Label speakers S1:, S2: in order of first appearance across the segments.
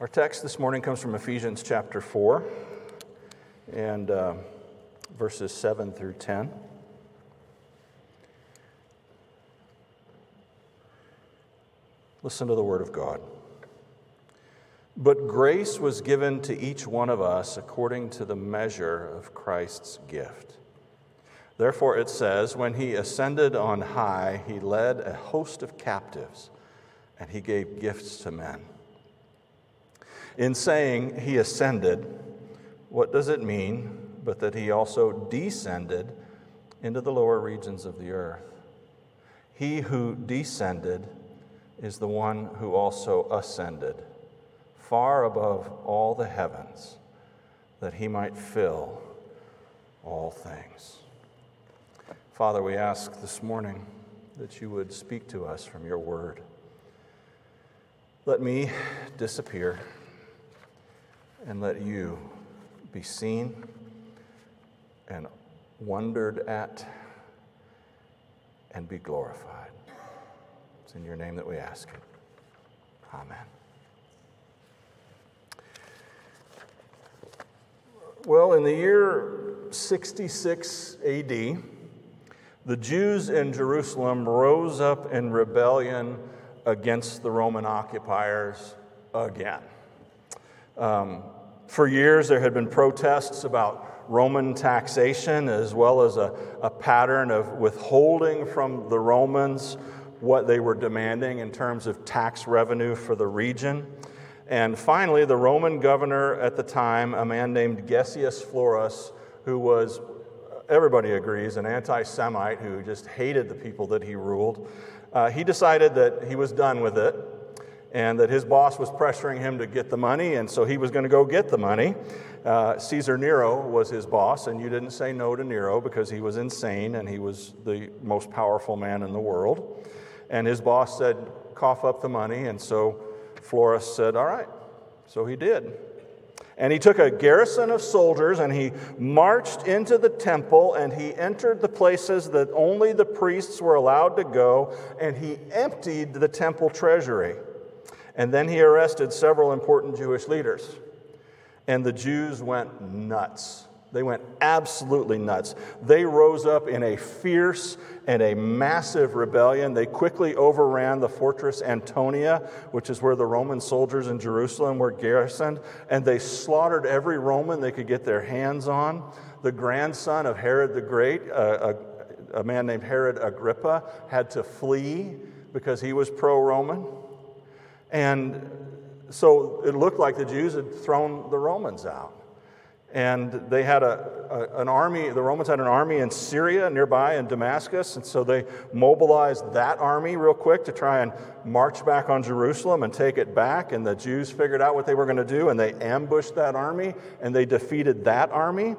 S1: Our text this morning comes from Ephesians chapter 4 and uh, verses 7 through 10. Listen to the word of God. But grace was given to each one of us according to the measure of Christ's gift. Therefore, it says, When he ascended on high, he led a host of captives, and he gave gifts to men. In saying he ascended, what does it mean but that he also descended into the lower regions of the earth? He who descended is the one who also ascended far above all the heavens, that he might fill all things. Father, we ask this morning that you would speak to us from your word. Let me disappear and let you be seen and wondered at and be glorified. It's in your name that we ask it. Amen. Well, in the year 66 AD, the Jews in Jerusalem rose up in rebellion against the Roman occupiers again. Um, for years, there had been protests about Roman taxation as well as a, a pattern of withholding from the Romans what they were demanding in terms of tax revenue for the region. And finally, the Roman governor at the time, a man named Gessius Florus, who was, everybody agrees, an anti Semite who just hated the people that he ruled, uh, he decided that he was done with it and that his boss was pressuring him to get the money, and so he was going to go get the money. Uh, Caesar Nero was his boss, and you didn't say no to Nero because he was insane and he was the most powerful man in the world. And his boss said, Cough up the money, and so Florus said, All right. So he did. And he took a garrison of soldiers and he marched into the temple and he entered the places that only the priests were allowed to go and he emptied the temple treasury. And then he arrested several important Jewish leaders. And the Jews went nuts. They went absolutely nuts. They rose up in a fierce and a massive rebellion. They quickly overran the fortress Antonia, which is where the Roman soldiers in Jerusalem were garrisoned, and they slaughtered every Roman they could get their hands on. The grandson of Herod the Great, a, a, a man named Herod Agrippa, had to flee because he was pro Roman. And so it looked like the Jews had thrown the Romans out. And they had a, a, an army, the Romans had an army in Syria nearby in Damascus, and so they mobilized that army real quick to try and march back on Jerusalem and take it back. And the Jews figured out what they were going to do, and they ambushed that army and they defeated that army.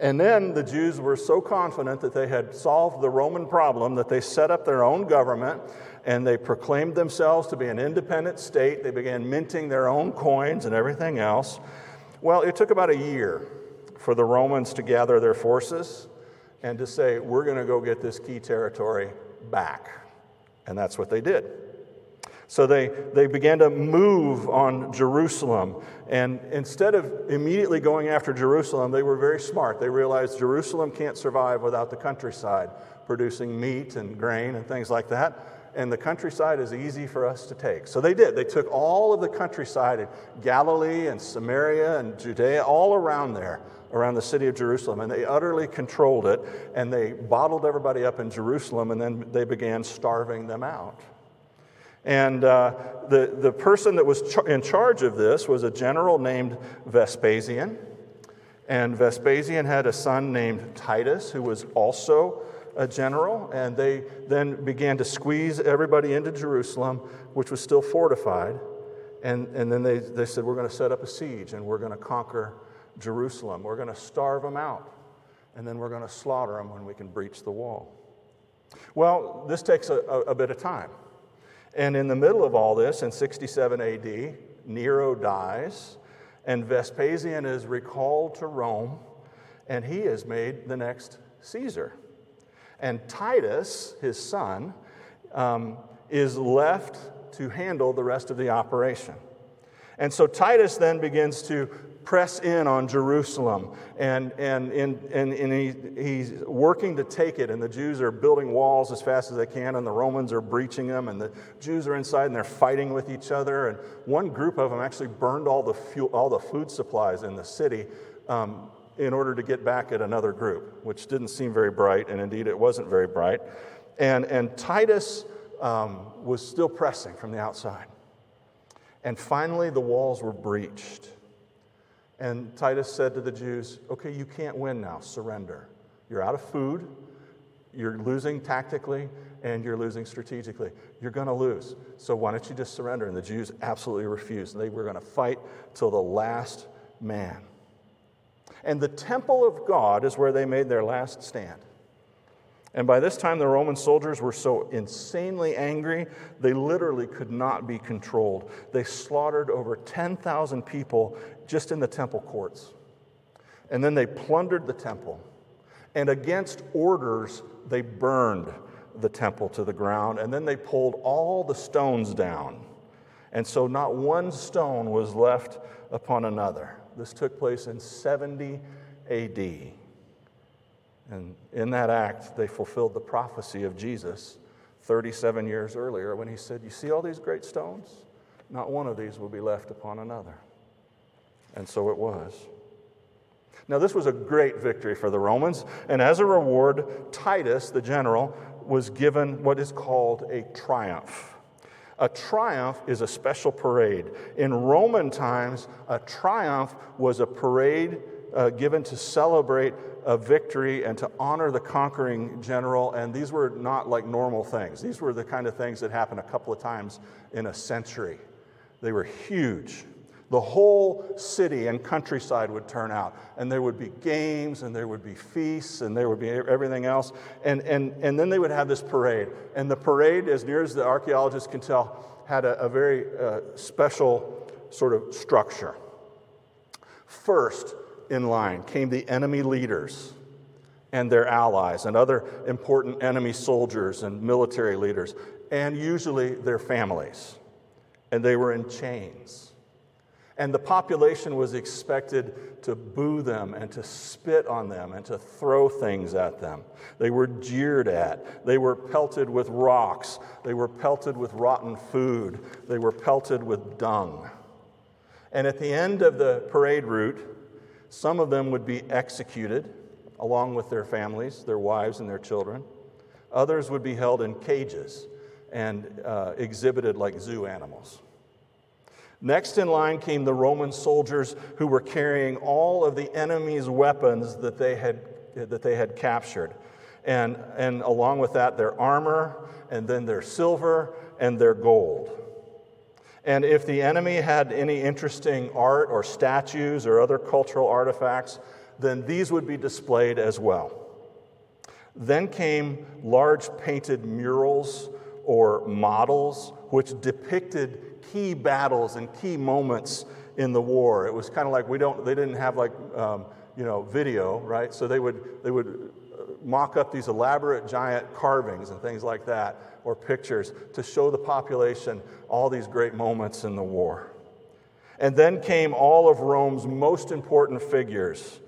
S1: And then the Jews were so confident that they had solved the Roman problem that they set up their own government and they proclaimed themselves to be an independent state. They began minting their own coins and everything else. Well, it took about a year for the Romans to gather their forces and to say, we're going to go get this key territory back. And that's what they did. So they, they began to move on Jerusalem. And instead of immediately going after Jerusalem, they were very smart. They realized Jerusalem can't survive without the countryside producing meat and grain and things like that and the countryside is easy for us to take. So they did. They took all of the countryside in Galilee and Samaria and Judea, all around there, around the city of Jerusalem, and they utterly controlled it, and they bottled everybody up in Jerusalem, and then they began starving them out. And uh, the, the person that was in charge of this was a general named Vespasian. And Vespasian had a son named Titus, who was also a general, and they then began to squeeze everybody into Jerusalem, which was still fortified. And, and then they, they said, We're going to set up a siege and we're going to conquer Jerusalem. We're going to starve them out, and then we're going to slaughter them when we can breach the wall. Well, this takes a, a, a bit of time. And in the middle of all this, in 67 AD, Nero dies, and Vespasian is recalled to Rome, and he is made the next Caesar. And Titus, his son, um, is left to handle the rest of the operation. And so Titus then begins to press in on Jerusalem, and, and, and, and, and he, he's working to take it, and the Jews are building walls as fast as they can, and the Romans are breaching them, and the Jews are inside and they're fighting with each other. And one group of them actually burned all the, fuel, all the food supplies in the city um, in order to get back at another group, which didn't seem very bright, and indeed it wasn't very bright. And, and Titus um, was still pressing from the outside. And finally, the walls were breached. And Titus said to the Jews, Okay, you can't win now, surrender. You're out of food, you're losing tactically, and you're losing strategically. You're going to lose. So why don't you just surrender? And the Jews absolutely refused. They were going to fight till the last man. And the temple of God is where they made their last stand. And by this time, the Roman soldiers were so insanely angry, they literally could not be controlled. They slaughtered over 10,000 people just in the temple courts. And then they plundered the temple. And against orders, they burned the temple to the ground. And then they pulled all the stones down. And so not one stone was left upon another. This took place in 70 AD. And in that act, they fulfilled the prophecy of Jesus 37 years earlier when he said, You see all these great stones? Not one of these will be left upon another. And so it was. Now, this was a great victory for the Romans, and as a reward, Titus, the general, was given what is called a triumph. A triumph is a special parade. In Roman times, a triumph was a parade uh, given to celebrate a victory and to honor the conquering general. And these were not like normal things, these were the kind of things that happened a couple of times in a century. They were huge. The whole city and countryside would turn out, and there would be games, and there would be feasts, and there would be everything else. And, and, and then they would have this parade. And the parade, as near as the archaeologists can tell, had a, a very uh, special sort of structure. First, in line came the enemy leaders and their allies and other important enemy soldiers and military leaders, and usually their families. And they were in chains. And the population was expected to boo them and to spit on them and to throw things at them. They were jeered at. They were pelted with rocks. They were pelted with rotten food. They were pelted with dung. And at the end of the parade route, some of them would be executed along with their families, their wives, and their children. Others would be held in cages and uh, exhibited like zoo animals. Next in line came the Roman soldiers who were carrying all of the enemy's weapons that they had, that they had captured. And, and along with that, their armor, and then their silver and their gold. And if the enemy had any interesting art or statues or other cultural artifacts, then these would be displayed as well. Then came large painted murals or models which depicted key battles and key moments in the war. It was kind of like we don't, they didn't have like, um, you know, video, right? So they would, they would mock up these elaborate giant carvings and things like that, or pictures, to show the population all these great moments in the war. And then came all of Rome's most important figures,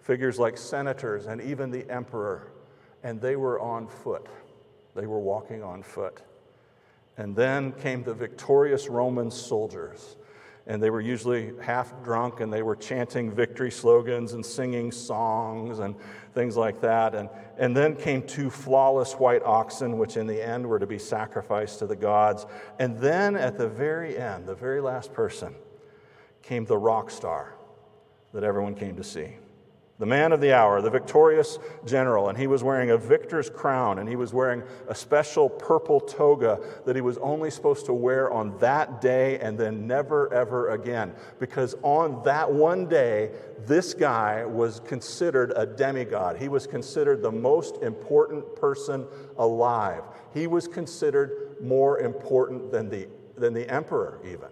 S1: figures like senators and even the emperor, and they were on foot. They were walking on foot. And then came the victorious Roman soldiers and they were usually half drunk and they were chanting victory slogans and singing songs and things like that. And, and then came two flawless white oxen, which in the end were to be sacrificed to the gods. And then at the very end, the very last person, came the rock star that everyone came to see the man of the hour, the victorious general, and he was wearing a victor's crown, and he was wearing a special purple toga that he was only supposed to wear on that day and then never, ever again. Because on that one day, this guy was considered a demigod. He was considered the most important person alive. He was considered more important than the, than the emperor, even,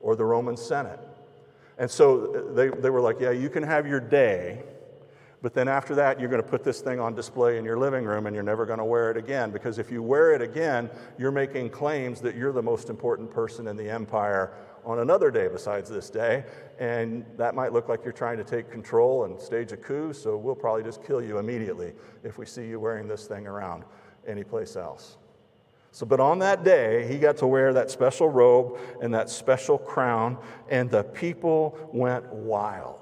S1: or the Roman Senate. And so uh, they, they were like, Yeah, you can have your day, but then after that, you're going to put this thing on display in your living room and you're never going to wear it again. Because if you wear it again, you're making claims that you're the most important person in the empire on another day besides this day, and that might look like you're trying to take control and stage a coup, so we'll probably just kill you immediately if we see you wearing this thing around anyplace else. So, but on that day, he got to wear that special robe and that special crown, and the people went wild.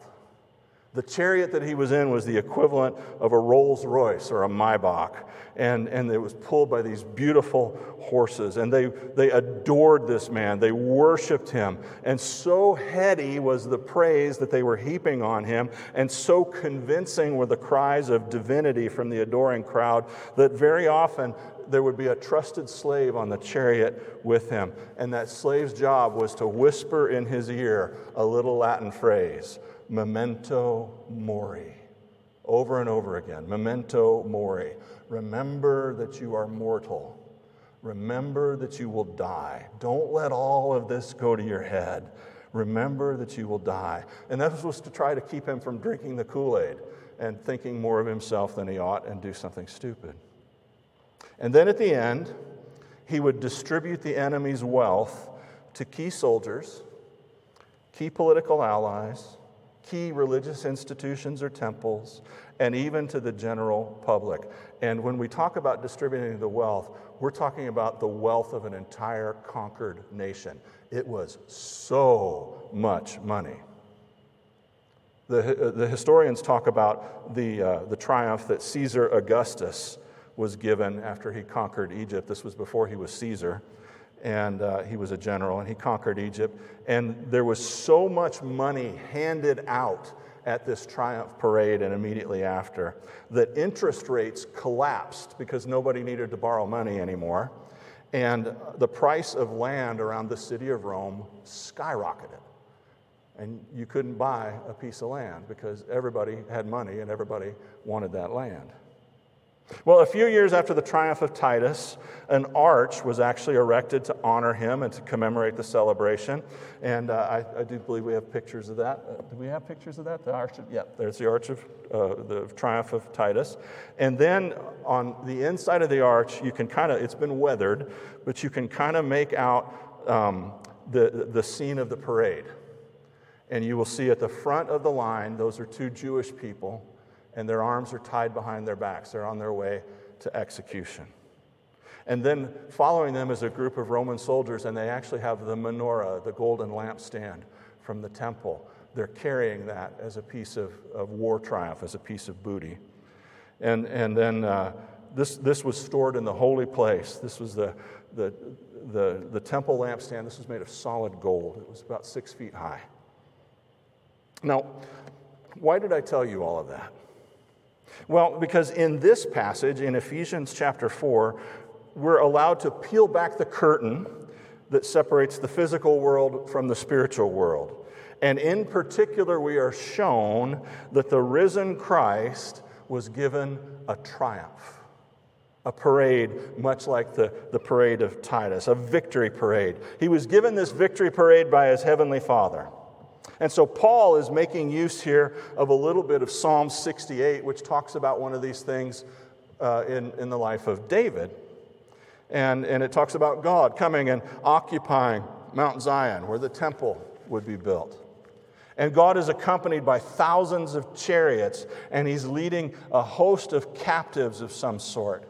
S1: The chariot that he was in was the equivalent of a Rolls Royce or a Maybach, and, and it was pulled by these beautiful horses. And they, they adored this man, they worshiped him. And so heady was the praise that they were heaping on him, and so convincing were the cries of divinity from the adoring crowd, that very often there would be a trusted slave on the chariot with him. And that slave's job was to whisper in his ear a little Latin phrase memento mori. Over and over again. Memento mori. Remember that you are mortal. Remember that you will die. Don't let all of this go to your head. Remember that you will die. And that was to try to keep him from drinking the Kool Aid and thinking more of himself than he ought and do something stupid. And then at the end, he would distribute the enemy's wealth to key soldiers, key political allies, key religious institutions or temples, and even to the general public. And when we talk about distributing the wealth, we're talking about the wealth of an entire conquered nation. It was so much money. The, the historians talk about the, uh, the triumph that Caesar Augustus was given after he conquered Egypt. This was before he was Caesar and uh, he was a general, and he conquered Egypt. And there was so much money handed out at this triumph parade and immediately after that interest rates collapsed because nobody needed to borrow money anymore. And the price of land around the city of Rome skyrocketed. And you couldn't buy a piece of land because everybody had money and everybody wanted that land. Well, a few years after the triumph of Titus, an arch was actually erected to honor him and to commemorate the celebration. And uh, I, I, do believe we have pictures of that. Uh, do we have pictures of that? The arch? Of, yeah, there's the arch of uh, the triumph of Titus. And then on the inside of the arch, you can kind of, it's been weathered, but you can kind of make out um, the, the scene of the parade. And you will see at the front of the line, those are two Jewish people and their arms are tied behind their backs. They're on their way to execution. And then following them is a group of Roman soldiers, and they actually have the menorah, the golden lampstand from the temple. They're carrying that as a piece of, of war triumph, as a piece of booty. And, and then uh, this, this was stored in the holy place. This was the, the, the, the temple lampstand. This was made of solid gold, it was about six feet high. Now, why did I tell you all of that? Well, because in this passage, in Ephesians chapter 4, we're allowed to peel back the curtain that separates the physical world from the spiritual world. And in particular, we are shown that the risen Christ was given a triumph, a parade, much like the, the parade of Titus, a victory parade. He was given this victory parade by his heavenly Father. And so Paul is making use here of a little bit of Psalm 68, which talks about one of these things uh, in, in the life of David. And, and it talks about God coming and occupying Mount Zion, where the temple would be built. And God is accompanied by thousands of chariots, and he's leading a host of captives of some sort.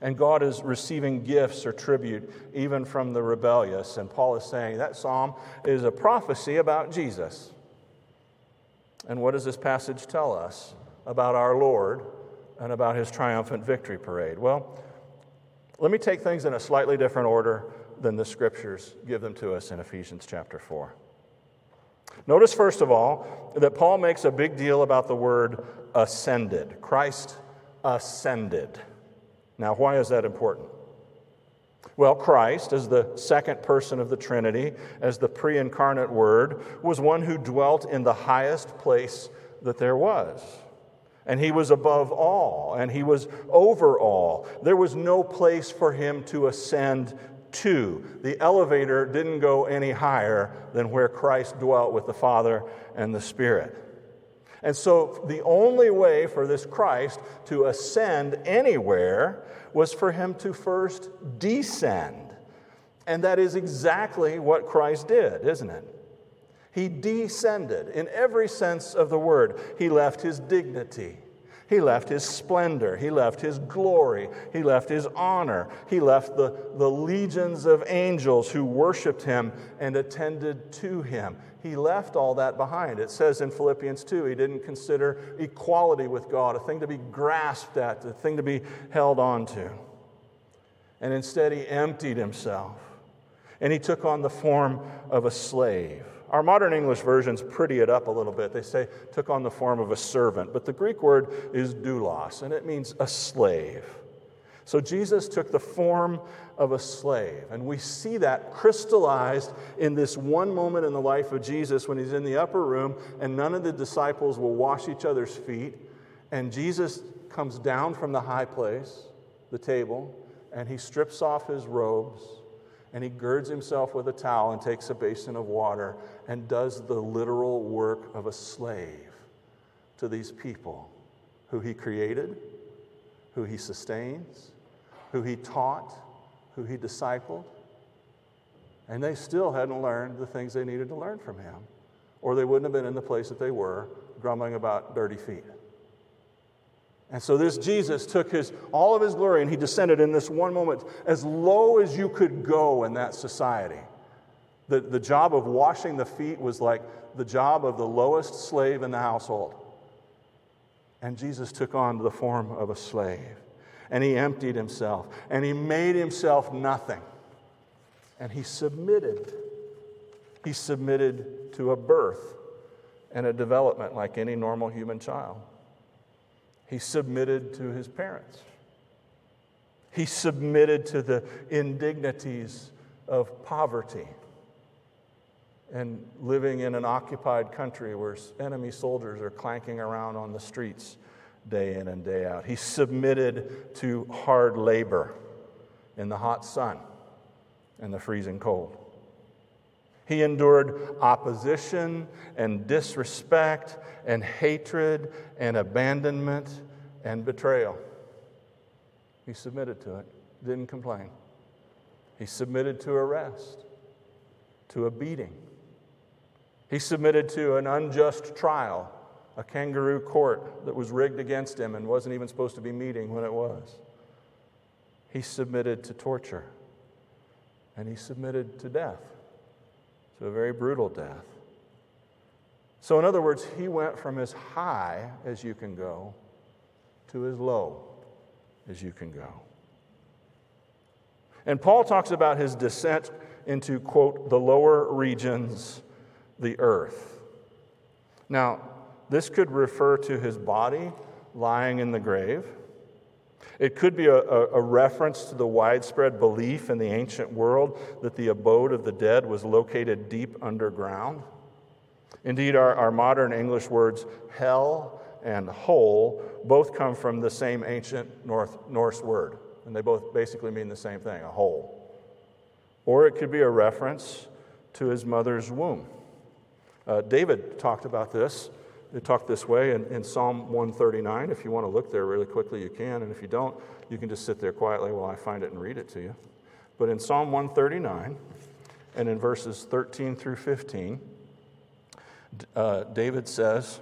S1: And God is receiving gifts or tribute even from the rebellious. And Paul is saying that psalm is a prophecy about Jesus. And what does this passage tell us about our Lord and about his triumphant victory parade? Well, let me take things in a slightly different order than the scriptures give them to us in Ephesians chapter 4. Notice, first of all, that Paul makes a big deal about the word ascended. Christ ascended. Now, why is that important? Well, Christ, as the second person of the Trinity, as the pre incarnate Word, was one who dwelt in the highest place that there was. And he was above all, and he was over all. There was no place for him to ascend to. The elevator didn't go any higher than where Christ dwelt with the Father and the Spirit. And so the only way for this Christ to ascend anywhere was for him to first descend. And that is exactly what Christ did, isn't it? He descended in every sense of the word. He left his dignity. He left his splendor. He left his glory. He left his honor. He left the, the legions of angels who worshiped him and attended to him. He left all that behind. It says in Philippians 2, he didn't consider equality with God a thing to be grasped at, a thing to be held on to. And instead, he emptied himself and he took on the form of a slave. Our modern English versions pretty it up a little bit. They say took on the form of a servant, but the Greek word is doulos, and it means a slave. So Jesus took the form of a slave, and we see that crystallized in this one moment in the life of Jesus when he's in the upper room and none of the disciples will wash each other's feet, and Jesus comes down from the high place, the table, and he strips off his robes and he girds himself with a towel and takes a basin of water and does the literal work of a slave to these people who he created, who he sustains, who he taught, who he discipled. And they still hadn't learned the things they needed to learn from him, or they wouldn't have been in the place that they were, grumbling about dirty feet. And so this Jesus took his, all of his glory and he descended in this one moment as low as you could go in that society. The, the job of washing the feet was like the job of the lowest slave in the household. And Jesus took on the form of a slave. And he emptied himself. And he made himself nothing. And he submitted. He submitted to a birth and a development like any normal human child. He submitted to his parents. He submitted to the indignities of poverty and living in an occupied country where enemy soldiers are clanking around on the streets day in and day out. He submitted to hard labor in the hot sun and the freezing cold. He endured opposition and disrespect and hatred and abandonment and betrayal. He submitted to it, didn't complain. He submitted to arrest, to a beating he submitted to an unjust trial, a kangaroo court that was rigged against him and wasn't even supposed to be meeting when it was. He submitted to torture. And he submitted to death, to a very brutal death. So, in other words, he went from as high as you can go to as low as you can go. And Paul talks about his descent into, quote, the lower regions the earth. Now, this could refer to his body lying in the grave. It could be a, a, reference to the widespread belief in the ancient world that the abode of the dead was located deep underground. Indeed, our, our modern English words hell and hole both come from the same ancient North, Norse word, and they both basically mean the same thing a hole. Or it could be a reference to his mother's womb. Uh, David talked about this. He talked this way in, in Psalm 139. If you want to look there really quickly, you can. And if you don't, you can just sit there quietly while I find it and read it to you. But in Psalm 139 and in verses 13 through 15, uh, David says,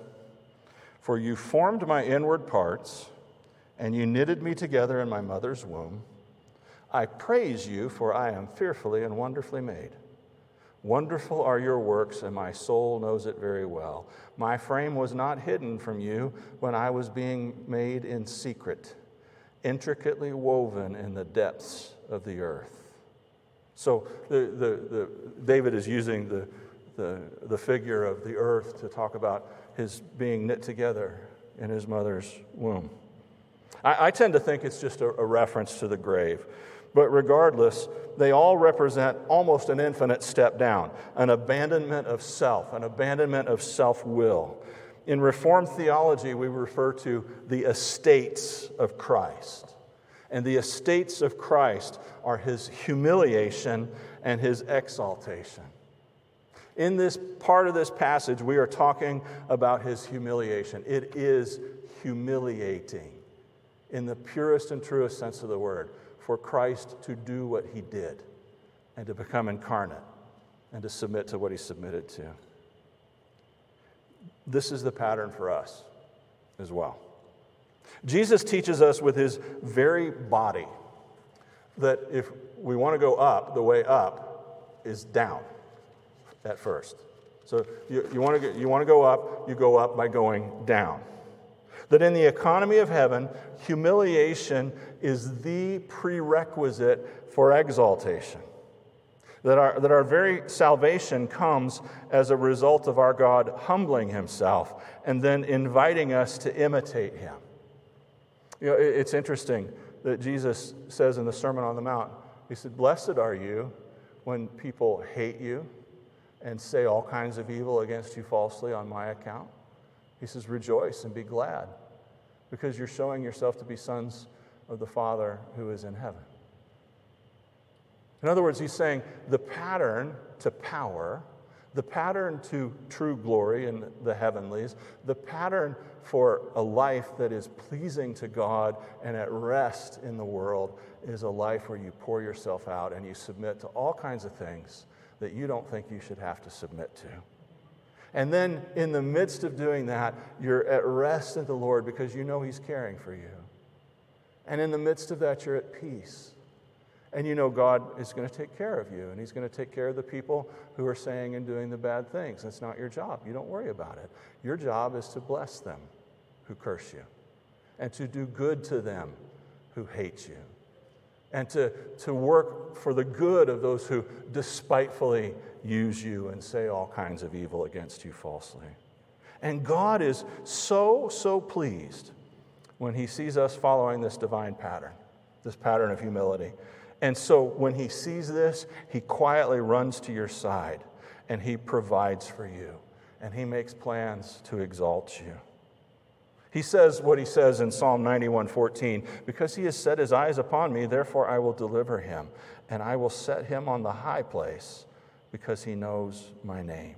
S1: For you formed my inward parts, and you knitted me together in my mother's womb. I praise you, for I am fearfully and wonderfully made. Wonderful are your works, and my soul knows it very well. My frame was not hidden from you when I was being made in secret, intricately woven in the depths of the earth. So the, the, the, David is using the, the, the figure of the earth to talk about his being knit together in his mother's womb. I, I tend to think it's just a, a reference to the grave. But regardless, they all represent almost an infinite step down an abandonment of self, an abandonment of self will. In Reformed theology, we refer to the estates of Christ. And the estates of Christ are his humiliation and his exaltation. In this part of this passage, we are talking about his humiliation. It is humiliating in the purest and truest sense of the word for Christ to do what he did, and to become incarnate and to submit to what he submitted to. This is the pattern for us as well. Jesus teaches us with his very body that if we want to go up, the way up is down at first. So you, you, want to you want to go up, you go up by going down. That in the economy of heaven, humiliation is the prerequisite for exaltation. That our, that our very salvation comes as a result of our God humbling himself and then inviting us to imitate him. You know, it's interesting that Jesus says in the Sermon on the Mount, He said, Blessed are you when people hate you and say all kinds of evil against you falsely on my account. He says, Rejoice and be glad because you're showing yourself to be sons of the Father who is in heaven. In other words, he's saying the pattern to power, the pattern to true glory in the heavenlies, the pattern for a life that is pleasing to God and at rest in the world is a life where you pour yourself out and you submit to all kinds of things that you don't think you should have to submit to. And then, in the midst of doing that, you're at rest in the Lord because you know He's caring for you. And in the midst of that, you're at peace. And you know God is going to take care of you, and He's going to take care of the people who are saying and doing the bad things. That's not your job. You don't worry about it. Your job is to bless them who curse you, and to do good to them who hate you, and to, to work for the good of those who despitefully use you and say all kinds of evil against you falsely. And God is so, so pleased when He sees us following this divine pattern, this pattern of humility. And so when He sees this, He quietly runs to your side and He provides for you and He makes plans to exalt you. He says what he says in Psalm 91:14, because he has set his eyes upon me, therefore I will deliver him, and I will set him on the high place because he knows my name.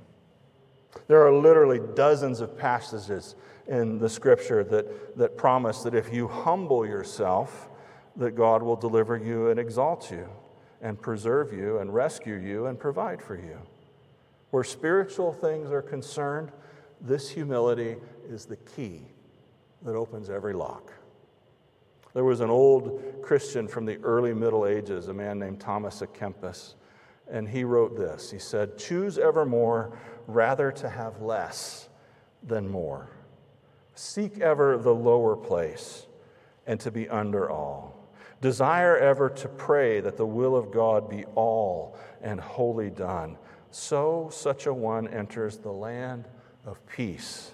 S1: There are literally dozens of passages in the scripture that, that promise that if you humble yourself, that God will deliver you and exalt you and preserve you and rescue you and provide for you. Where spiritual things are concerned, this humility is the key that opens every lock. There was an old Christian from the early Middle Ages, a man named Thomas à Kempis, and he wrote this. He said, Choose evermore rather to have less than more. Seek ever the lower place and to be under all. Desire ever to pray that the will of God be all and wholly done. So such a one enters the land of peace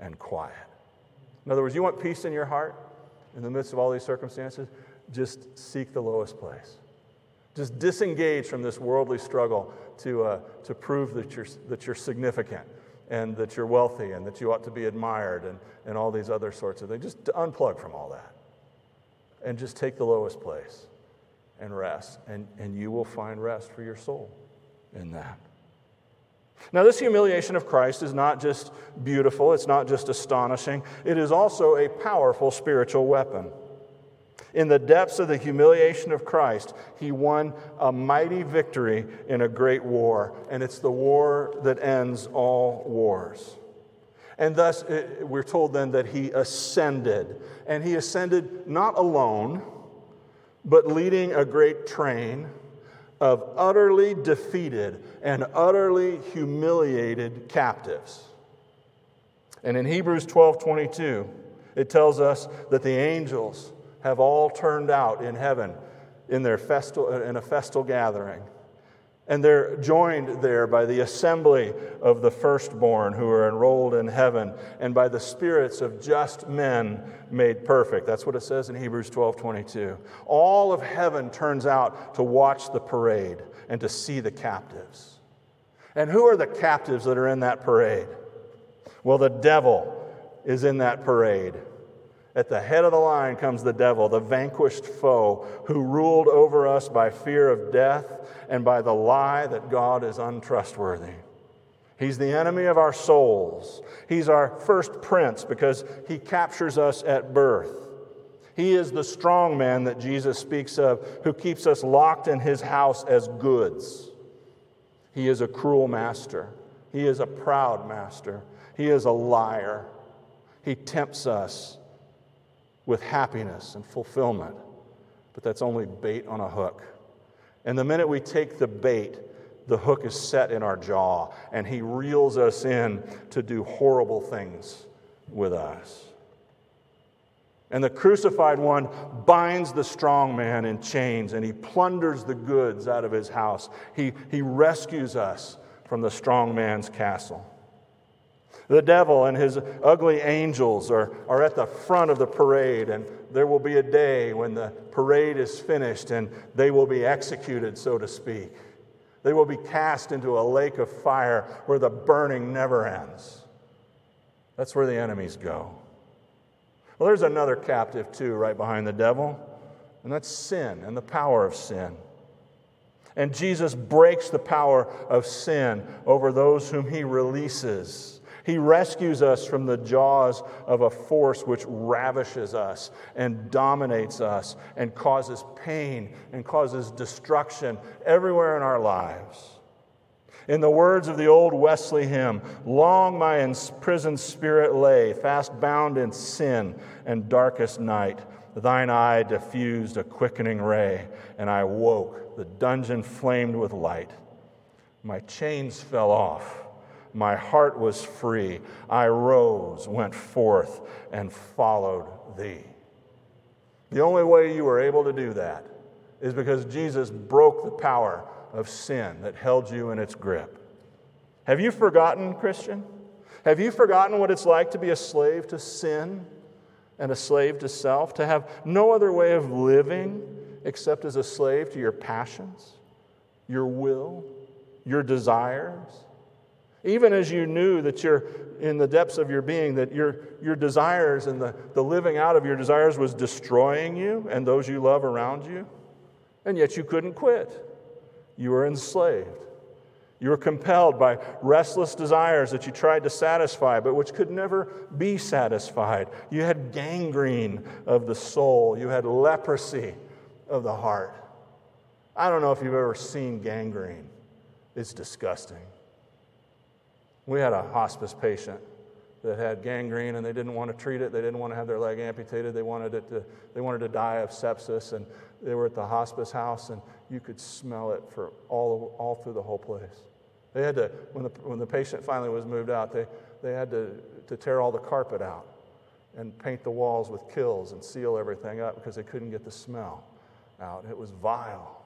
S1: and quiet. In other words, you want peace in your heart in the midst of all these circumstances? Just seek the lowest place. Just disengage from this worldly struggle to, uh, to prove that you're, that you're significant and that you're wealthy and that you ought to be admired and, and all these other sorts of things. Just unplug from all that and just take the lowest place and rest. And, and you will find rest for your soul in that. Now, this humiliation of Christ is not just beautiful, it's not just astonishing, it is also a powerful spiritual weapon. In the depths of the humiliation of Christ, he won a mighty victory in a great war, and it's the war that ends all wars. And thus, we're told then that he ascended. And he ascended not alone, but leading a great train of utterly defeated and utterly humiliated captives. And in Hebrews 12 22, it tells us that the angels have all turned out in heaven in, their festal, in a festal gathering. And they're joined there by the assembly of the firstborn who are enrolled in heaven and by the spirits of just men made perfect. That's what it says in Hebrews 12 22. All of heaven turns out to watch the parade and to see the captives. And who are the captives that are in that parade? Well, the devil is in that parade. At the head of the line comes the devil, the vanquished foe, who ruled over us by fear of death and by the lie that God is untrustworthy. He's the enemy of our souls. He's our first prince because he captures us at birth. He is the strong man that Jesus speaks of, who keeps us locked in his house as goods. He is a cruel master. He is a proud master. He is a liar. He tempts us with happiness and fulfillment, but that's only bait on a hook. And the minute we take the bait, the hook is set in our jaw, and he reels us in to do horrible things with us. And the crucified one binds the strong man in chains and he plunders the goods out of his house. He, he rescues us from the strong man's castle. The devil and his ugly angels are, are at the front of the parade, and there will be a day when the parade is finished and they will be executed, so to speak. They will be cast into a lake of fire where the burning never ends. That's where the enemies go. Well, there's another captive, too, right behind the devil, and that's sin and the power of sin. And Jesus breaks the power of sin over those whom he releases. He rescues us from the jaws of a force which ravishes us and dominates us and causes pain and causes destruction everywhere in our lives. In the words of the old Wesley hymn, long my imprisoned spirit lay, fast bound in sin and darkest night. Thine eye diffused a quickening ray, and I woke. The dungeon flamed with light. My chains fell off. My heart was free. I rose, went forth, and followed thee. The only way you were able to do that is because Jesus broke the power of sin that held you in its grip. Have you forgotten, Christian? Have you forgotten what it's like to be a slave to sin and a slave to self? To have no other way of living except as a slave to your passions, your will, your desires? Even as you knew that you're in the depths of your being, that your, your desires and the, the living out of your desires was destroying you and those you love around you, and yet you couldn't quit. You were enslaved. You were compelled by restless desires that you tried to satisfy, but which could never be satisfied. You had gangrene of the soul, you had leprosy of the heart. I don't know if you've ever seen gangrene, it's disgusting. We had a hospice patient that had gangrene and they didn't want to treat it. They didn't want to have their leg amputated. They wanted, it to, they wanted to die of sepsis. And they were at the hospice house and you could smell it for all, all through the whole place. They had to, when the, when the patient finally was moved out, they, they had to, to tear all the carpet out and paint the walls with Kilz and seal everything up because they couldn't get the smell out. It was vile.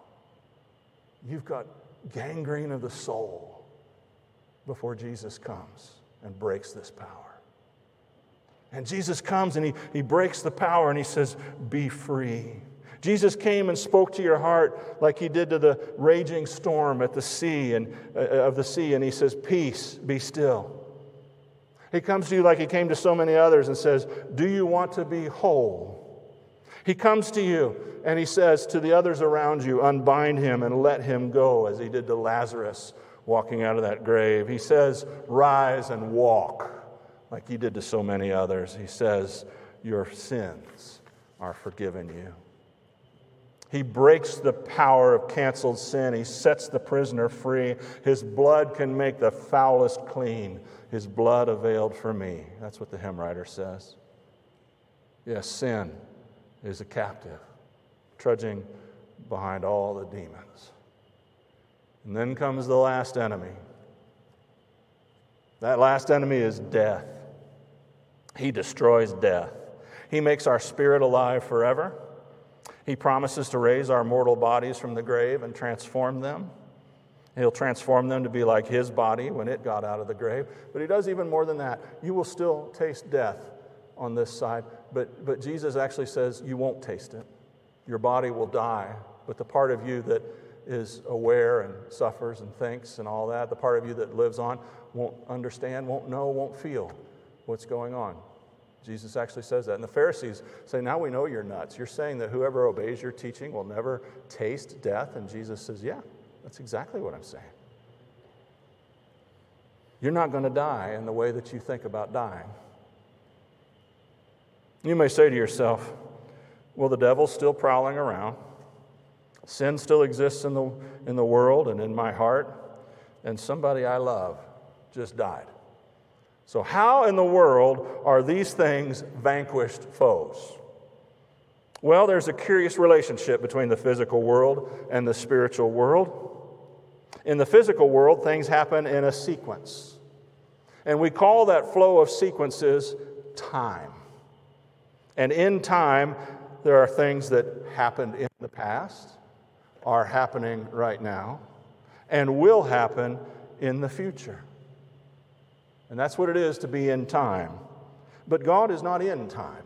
S1: You've got gangrene of the soul before Jesus comes and breaks this power. And Jesus comes and he, he breaks the power and he says, Be free. Jesus came and spoke to your heart like he did to the raging storm at the sea and uh, of the sea and he says peace be still. He comes to you like he came to so many others and says, "Do you want to be whole?" He comes to you and he says to the others around you, "Unbind him and let him go," as he did to Lazarus walking out of that grave. He says, "Rise and walk." Like he did to so many others. He says, Your sins are forgiven you. He breaks the power of canceled sin. He sets the prisoner free. His blood can make the foulest clean. His blood availed for me. That's what the hymn writer says. Yes, sin is a captive, trudging behind all the demons. And then comes the last enemy. That last enemy is death. He destroys death. He makes our spirit alive forever. He promises to raise our mortal bodies from the grave and transform them. He'll transform them to be like his body when it got out of the grave. But he does even more than that. You will still taste death on this side, but, but Jesus actually says you won't taste it. Your body will die, but the part of you that is aware and suffers and thinks and all that, the part of you that lives on, won't understand, won't know, won't feel what's going on. Jesus actually says that. And the Pharisees say, Now we know you're nuts. You're saying that whoever obeys your teaching will never taste death. And Jesus says, Yeah, that's exactly what I'm saying. You're not going to die in the way that you think about dying. You may say to yourself, Well, the devil's still prowling around. Sin still exists in the, in the world and in my heart. And somebody I love just died. So, how in the world are these things vanquished foes? Well, there's a curious relationship between the physical world and the spiritual world. In the physical world, things happen in a sequence. And we call that flow of sequences time. And in time, there are things that happened in the past, are happening right now, and will happen in the future. And that's what it is to be in time. But God is not in time.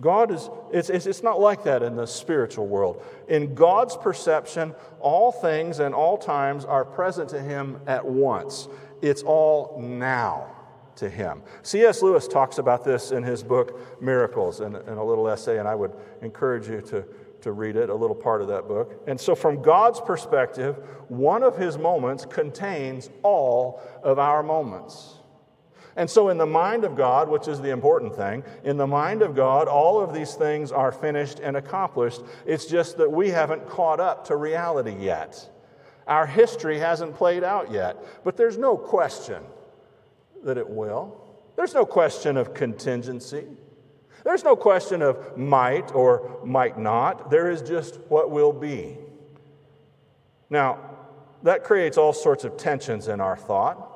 S1: God is, it's, it's, it's, not like that in the spiritual world. In God's perception, all things and all times are present to Him at once. It's all now to Him. C.S. Lewis talks about this in his book, Miracles, in, in a little essay, and I would encourage you to, to read it, a little part of that book. And so, from God's perspective, one of His moments contains all of our moments. And so, in the mind of God, which is the important thing, in the mind of God, all of these things are finished and accomplished. It's just that we haven't caught up to reality yet. Our history hasn't played out yet. But there's no question that it will. There's no question of contingency. There's no question of might or might not. There is just what will be. Now, that creates all sorts of tensions in our thought.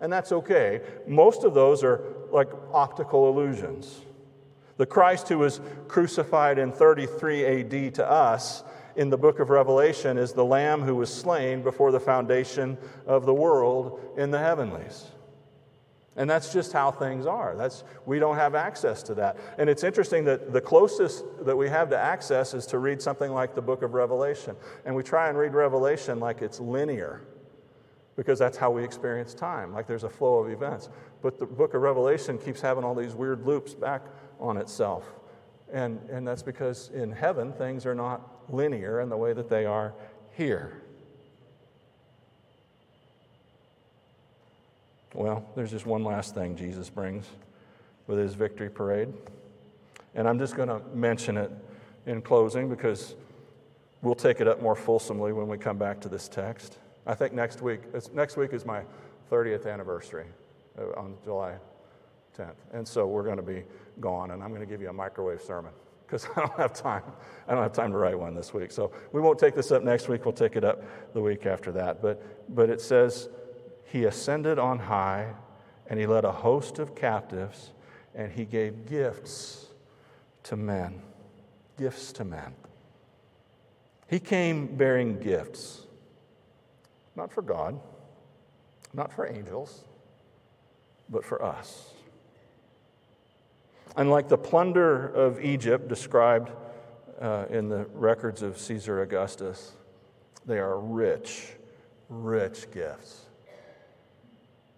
S1: And that's okay. Most of those are like optical illusions. The Christ who was crucified in 33 AD to us in the book of Revelation is the Lamb who was slain before the foundation of the world in the heavenlies. And that's just how things are. That's, we don't have access to that. And it's interesting that the closest that we have to access is to read something like the book of Revelation. And we try and read Revelation like it's linear because that's how we experience time, like there's a flow of events. But the book of Revelation keeps having all these weird loops back on itself. And, and that's because in heaven, things are not linear in the way that they are here. Well, there's just one last thing Jesus brings with his victory parade. And I'm just going to mention it in closing because we'll take it up more fulsomely when we come back to this text. I think next week, next week is my 30th anniversary uh, on July 10th. And so we're going to be gone, and I'm going to give you a microwave sermon because I don't have time. I don't have time to write one this week. So we won't take this up next week. We'll take it up the week after that. But, but it says, He ascended on high, and He led a host of captives, and He gave gifts to men. Gifts to men. He came bearing gifts. Not for God, not for angels, but for us. Unlike the plunder of Egypt described uh, in the records of Caesar Augustus, they are rich, rich gifts.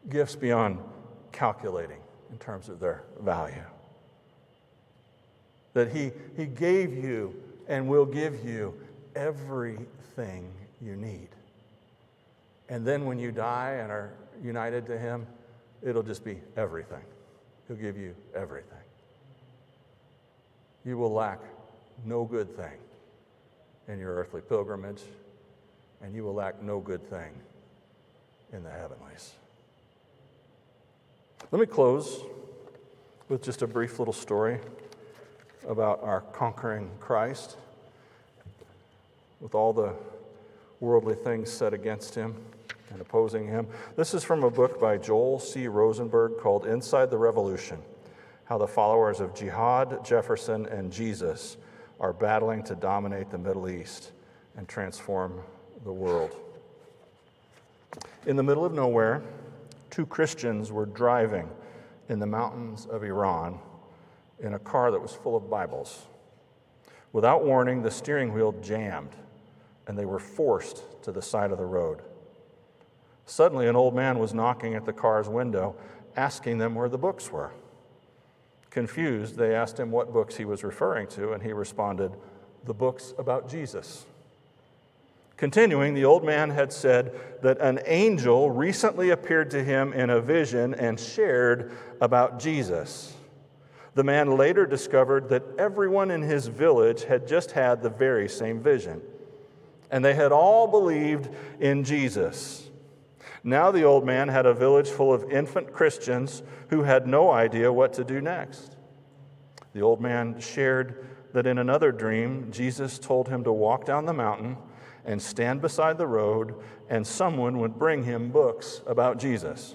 S1: Gifts beyond calculating in terms of their value. That he, he gave you and will give you everything you need. And then when you die and are united to Him, it'll just be everything. He'll give you everything. You will lack no good thing in your earthly pilgrimage, and you will lack no good thing in the heavenlies. Let me close with just a brief little story about our conquering Christ with all the worldly things set against him and opposing him. This is from a book by Joel C. Rosenberg called Inside the Revolution How the Followers of Jihad, Jefferson, and Jesus Are Battling to Dominate the Middle East and Transform the World. In the middle of nowhere, two Christians were driving in the mountains of Iran in a car that was full of Bibles. Without warning, the steering wheel jammed and they were forced to the side of the road. Suddenly, an old man was knocking at the car's window, asking them where the books were. Confused, they asked him what books he was referring to, and he responded, The books about Jesus. Continuing, the old man had said that an angel recently appeared to him in a vision and shared about Jesus. The man later discovered that everyone in his village had just had the very same vision, and they had all believed in Jesus. Now the old man had a village full of infant Christians who had no idea what to do next. The old man shared that in another dream, Jesus told him to walk down the mountain and stand beside the road, and someone would bring him books about Jesus.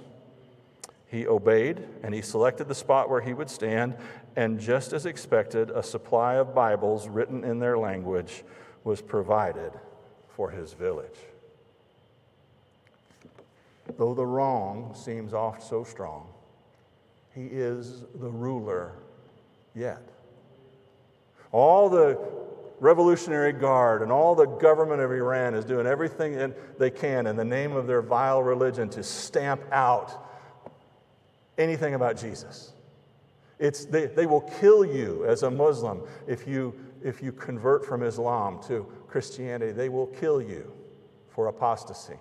S1: He obeyed and he selected the spot where he would stand, and just as expected, a supply of Bibles written in their language was provided for his village. Though the wrong seems oft so strong, he is the ruler yet. All the Revolutionary Guard and all the government of Iran is doing everything they can in the name of their vile religion to stamp out anything about Jesus. It's, they, they will kill you as a Muslim if you, if you convert from Islam to Christianity. They will kill you for apostasy.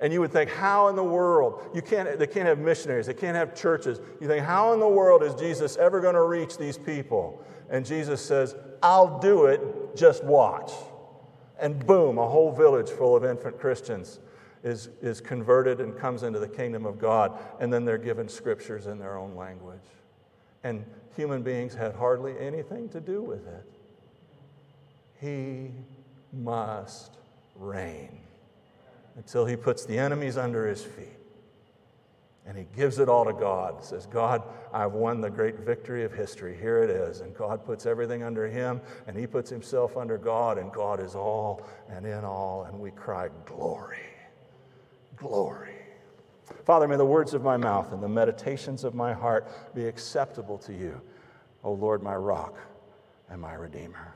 S1: And you would think, how in the world? You can't, they can't have missionaries, they can't have churches. You think, how in the world is Jesus ever going to reach these people? And Jesus says, I'll do it, just watch. And boom, a whole village full of infant Christians is, is converted and comes into the kingdom of God. And then they're given scriptures in their own language. And human beings had hardly anything to do with it. He must reign until he puts the enemies under his feet. And he gives it all to God. Says, God, I've won the great victory of history. Here it is. And God puts everything under him, and he puts himself under God, and God is all and in all. And we cry, Glory, glory. Father, may the words of my mouth and the meditations of my heart be acceptable to you, O Lord, my rock and my redeemer.